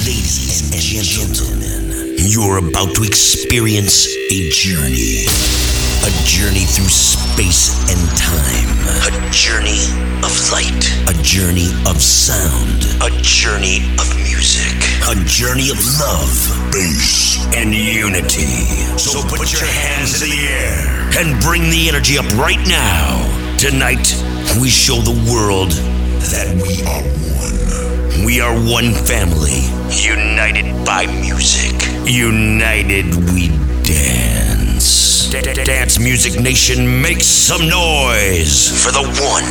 Ladies and gentlemen, you're about to experience a journey. A journey through space and time. A journey of light. A journey of sound. A journey of music. A journey of love, peace, and unity. So put your hands in the air and bring the energy up right now. Tonight, we show the world that we are one. We are one family, united by music. United we dance. Dance Music Nation, make some noise for the one,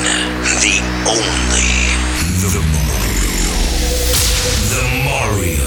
the only. The Mario. The Mario.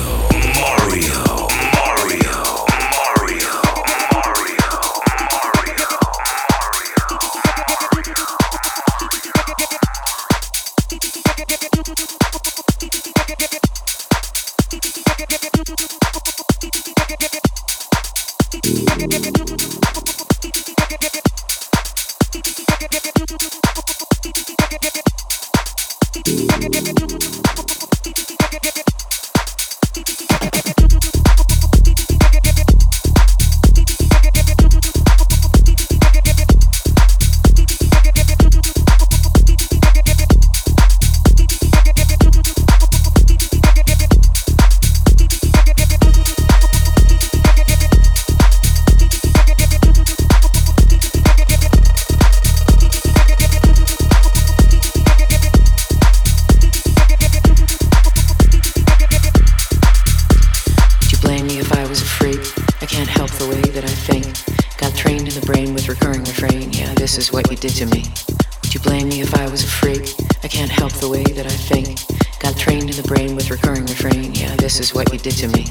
Would you blame me if I was a freak? I can't help the way that I think. Got trained in the brain with recurring refrain. Yeah, this is what you did to me.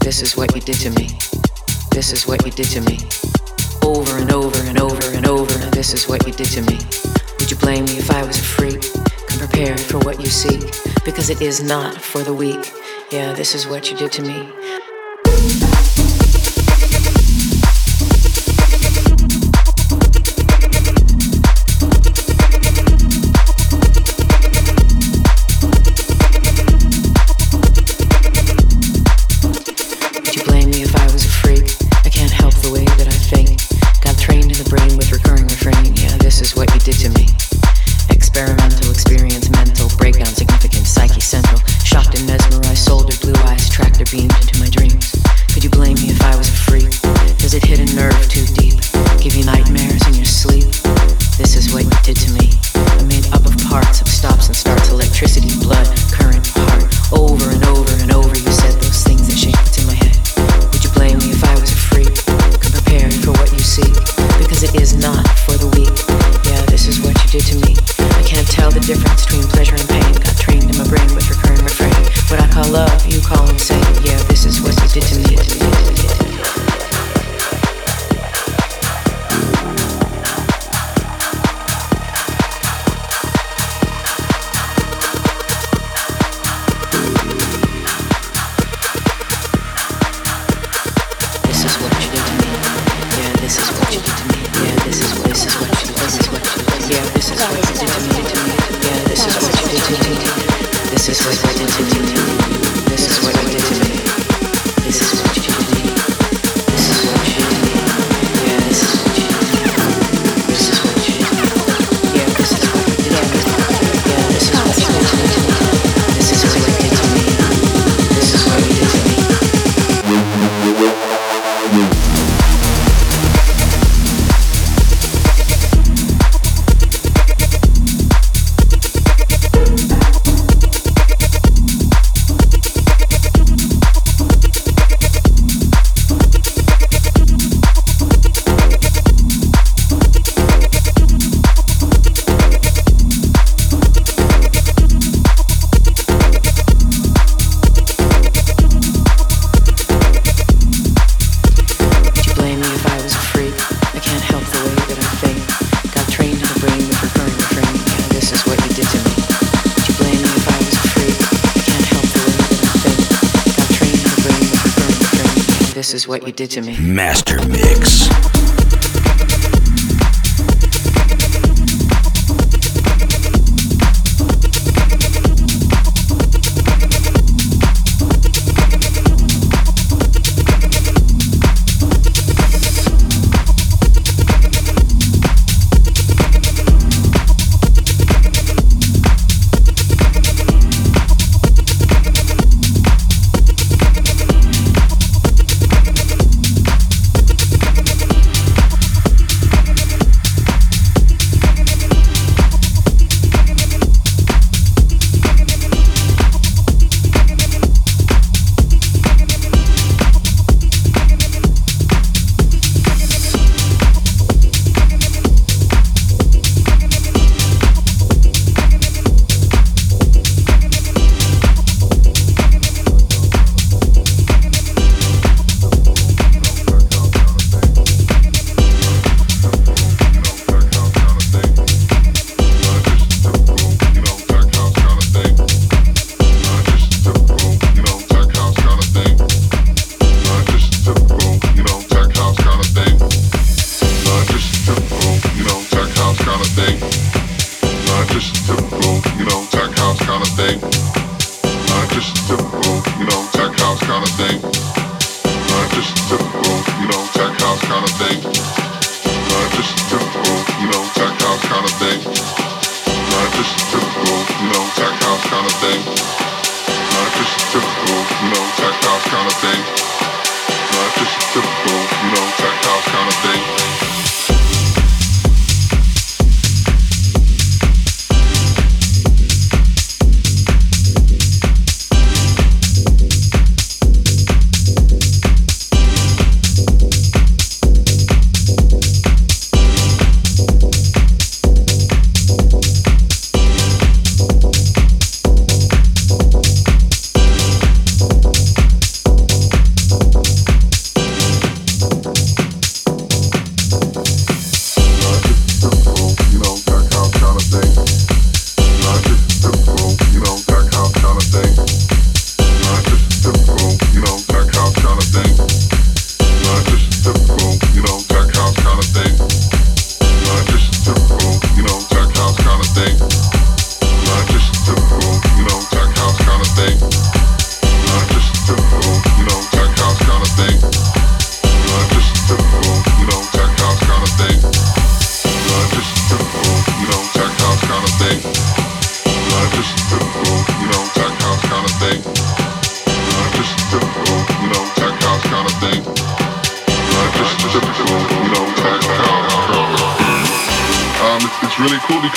This is what you did to me. This is what you did to me. Over and over and over and over. And this is what you did to me. Would you blame me if I was a freak? Come prepared for what you seek, because it is not for the weak. Yeah, this is what you did to me. did to me. Master.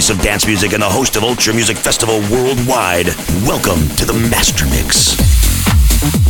voice of dance music and the host of Ultra Music Festival worldwide. Welcome to the Master Mix.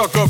sucker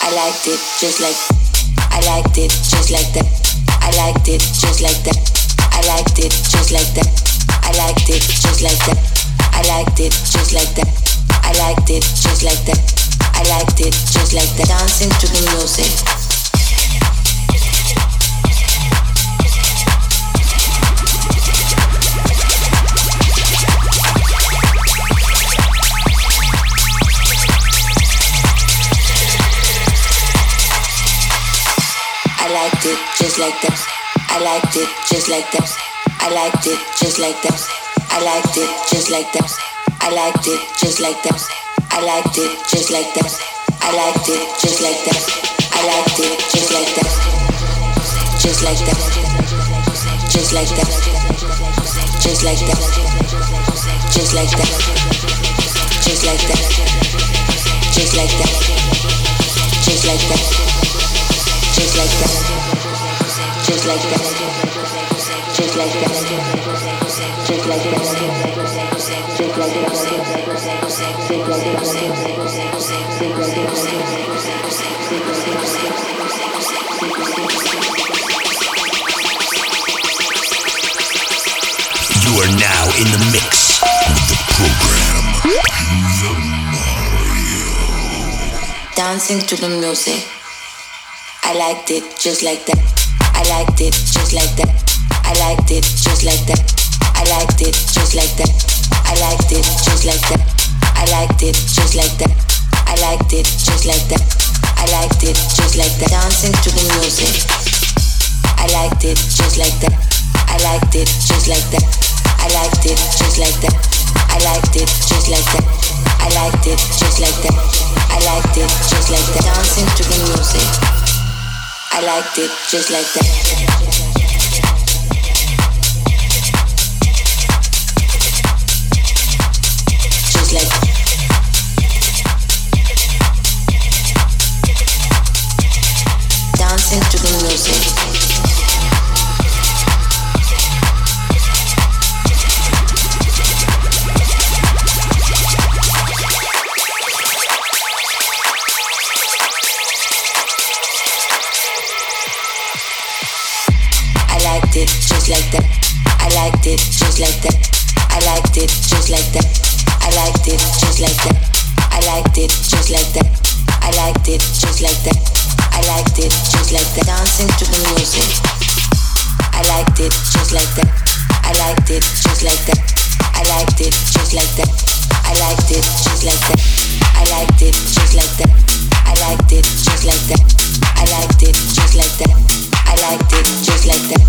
I liked it just like just like that. I liked it just like that. I liked it just like that. I liked it just like that. I liked it just like that. I liked it just like that. I liked it just like that. Just like that. Just like that. Just like that. Just like that. Just like that. Just like that. Just like that. Just like that just like that, Dancing to the music. I liked it just like that. I liked it just like that. I liked it just like that. I liked it just like that. I liked it just like that. I liked it just like that. I liked it just like that. I liked it just like that. Dancing to the music. I liked it just like that. I liked it just like that. I liked it just like that. I liked it just like that. I liked it just like that. I liked it just like that. Dancing to the music. I liked it just like that. Like that. I liked it just like that. I liked it just like that. I liked it just like that. I liked it just like that. I liked it just like that. I liked it just like that. Dancing to the music. I liked it just like that. I liked it just like that. I liked it just like that. I liked it just like that. I liked it just like that. I liked it just like that. I liked it just like that. I liked it just like that.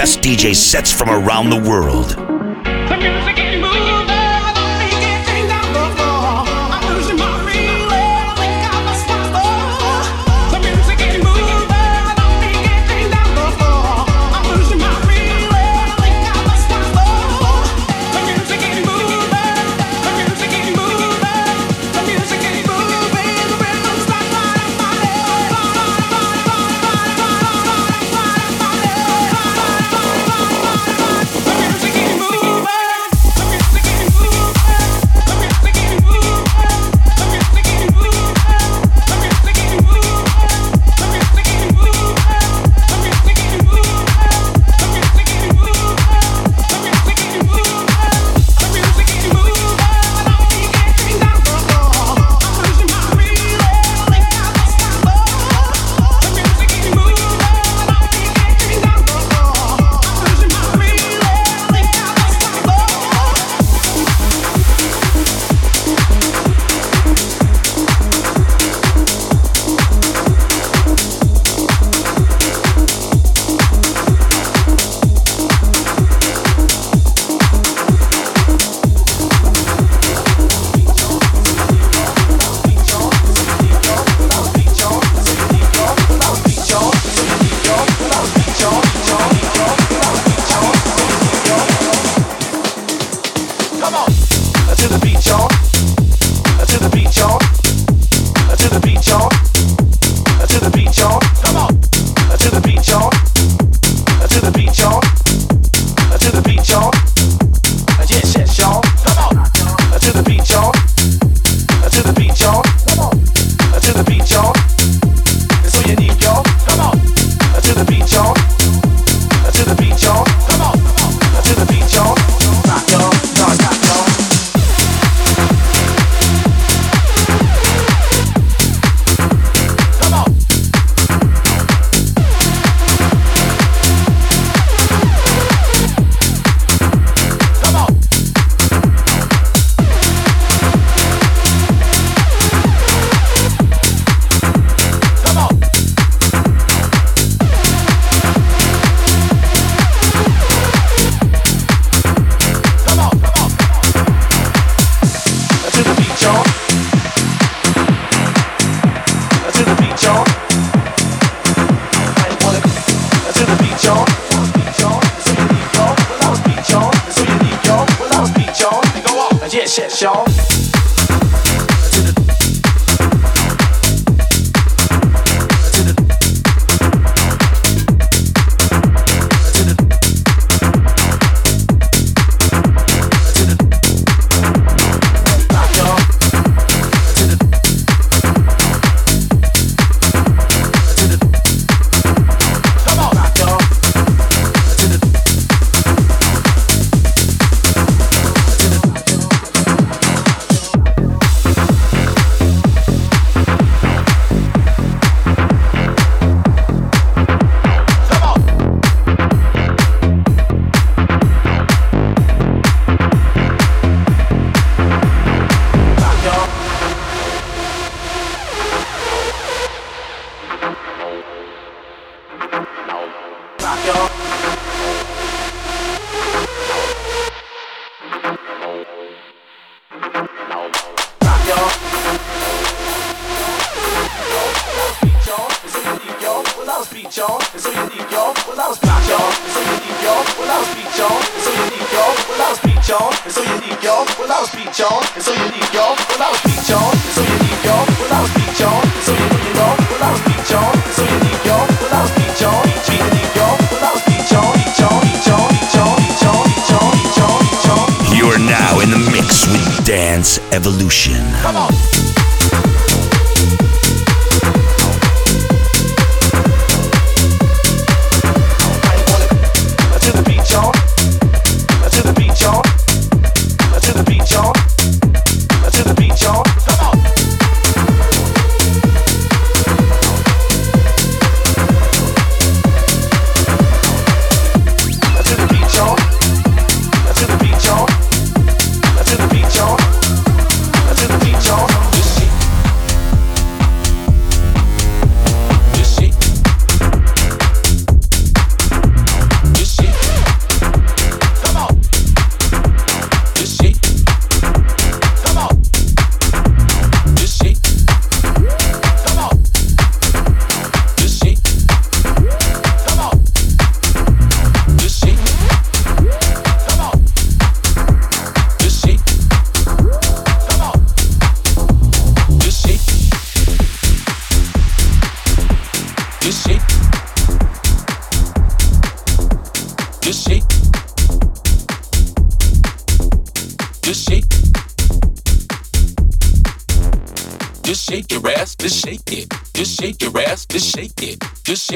Best DJ sets from around the world.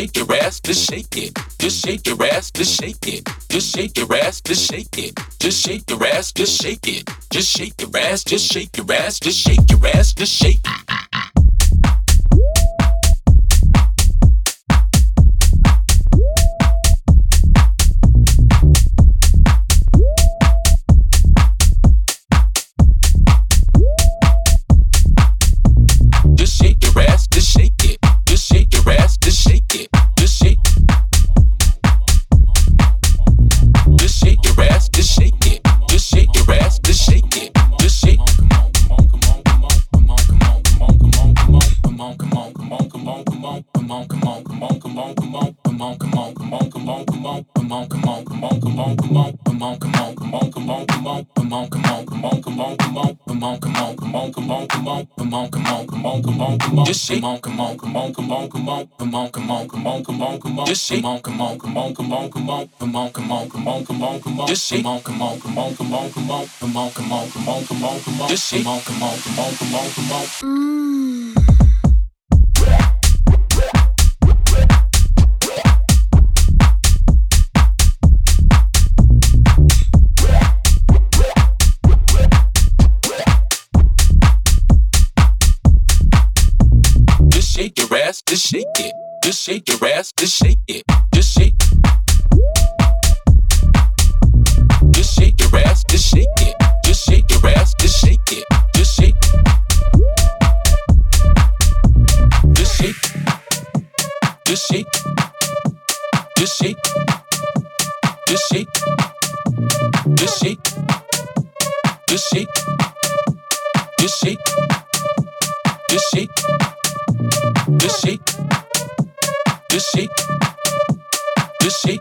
Shake your ass, just shake it. Just shake your ass, just shake it. Just shake your ass, just shake it. Just shake your ass, just shake it. Just shake your ass, just shake your ass, just shake your ass, just shake it. Just shake, come on, come on, come on, come on, the monkey, come on, come on, come on, the monkey, come on, come on, the monkey, come on. Just shake, come on, come on, the monkey, come on, come on, come on, the monkey, come on, come on, come on, come on, come on. Just shake, come on, the monkey, come on, come on, come on, come on, come on, come on, the monkey on the monk among come up, Son, come on, come on, come on. Just shake, come on, come on, come on, come on, come on. Mmm. Ass, just shake it. Just shake your ass, just shake it. Just shake. Just shake your ass, just shake it. Just shake your ass, just shake it. Just shake. Just shake. Just shake. Just shake. Just shake. Just shake. Just shake. Just shake. Just shake. Just shake. Just shake. Just shake.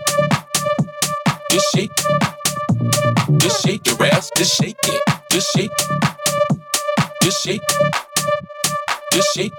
Just shake. Just shake your ass. Just shake it. Just shake. Just shake. Just shake.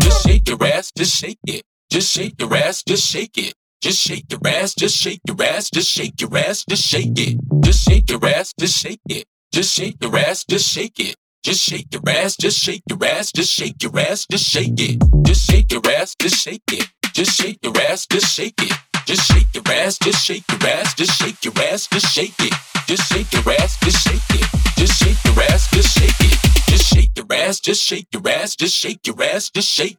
Just shake your ass. Just shake it. Just shake your ass. Just shake it. Just shake your ass, just shake your ass, just shake your ass, just shake it. Just shake your ass, just shake it. Just shake your ass, just shake it. Just shake your ass, just shake your ass, just shake your ass, just shake it. Just shake your ass, just shake it. Just shake your ass, just shake it. Just shake your ass, just shake your ass, just shake your ass, just shake it. Just shake your ass, just shake it. Just shake your ass, just shake it. Just shake your ass, just shake your ass, just shake your ass, just shake.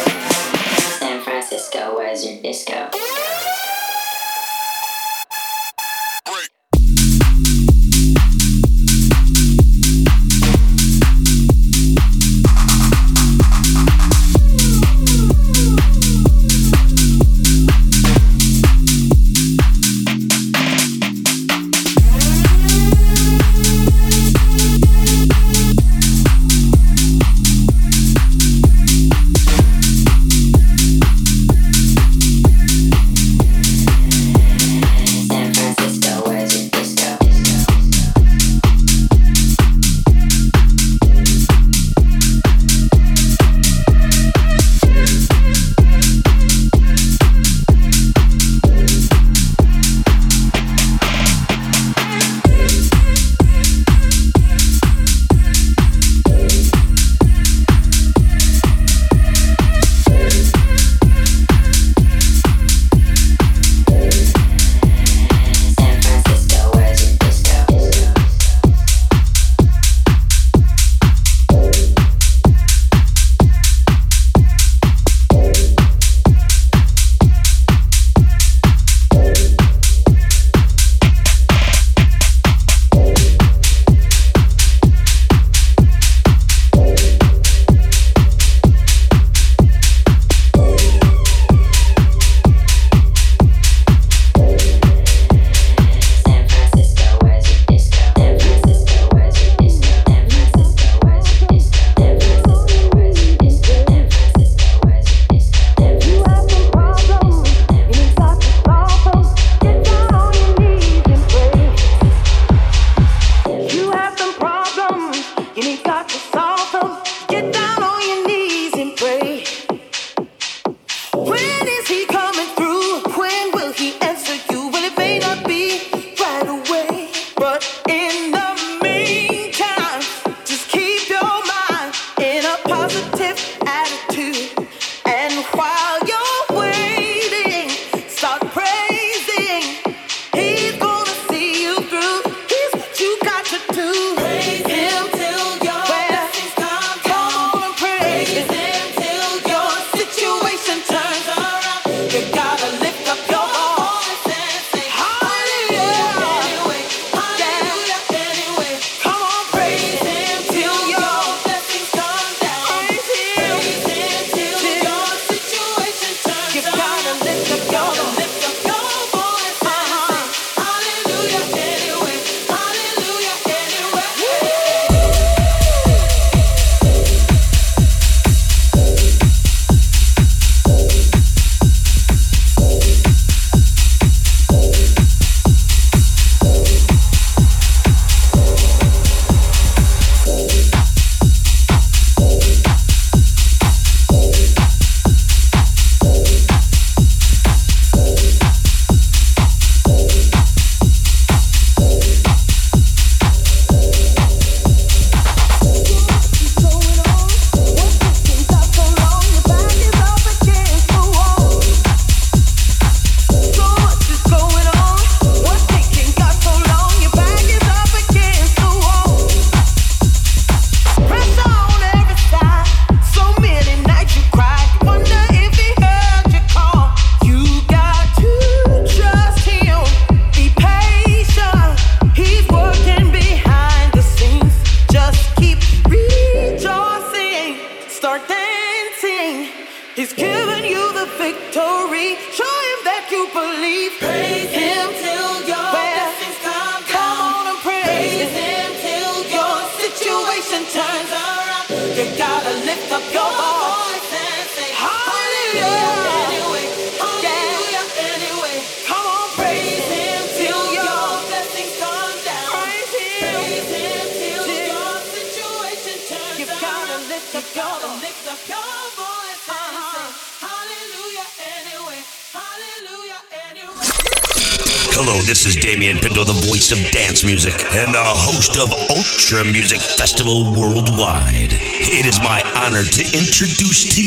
Is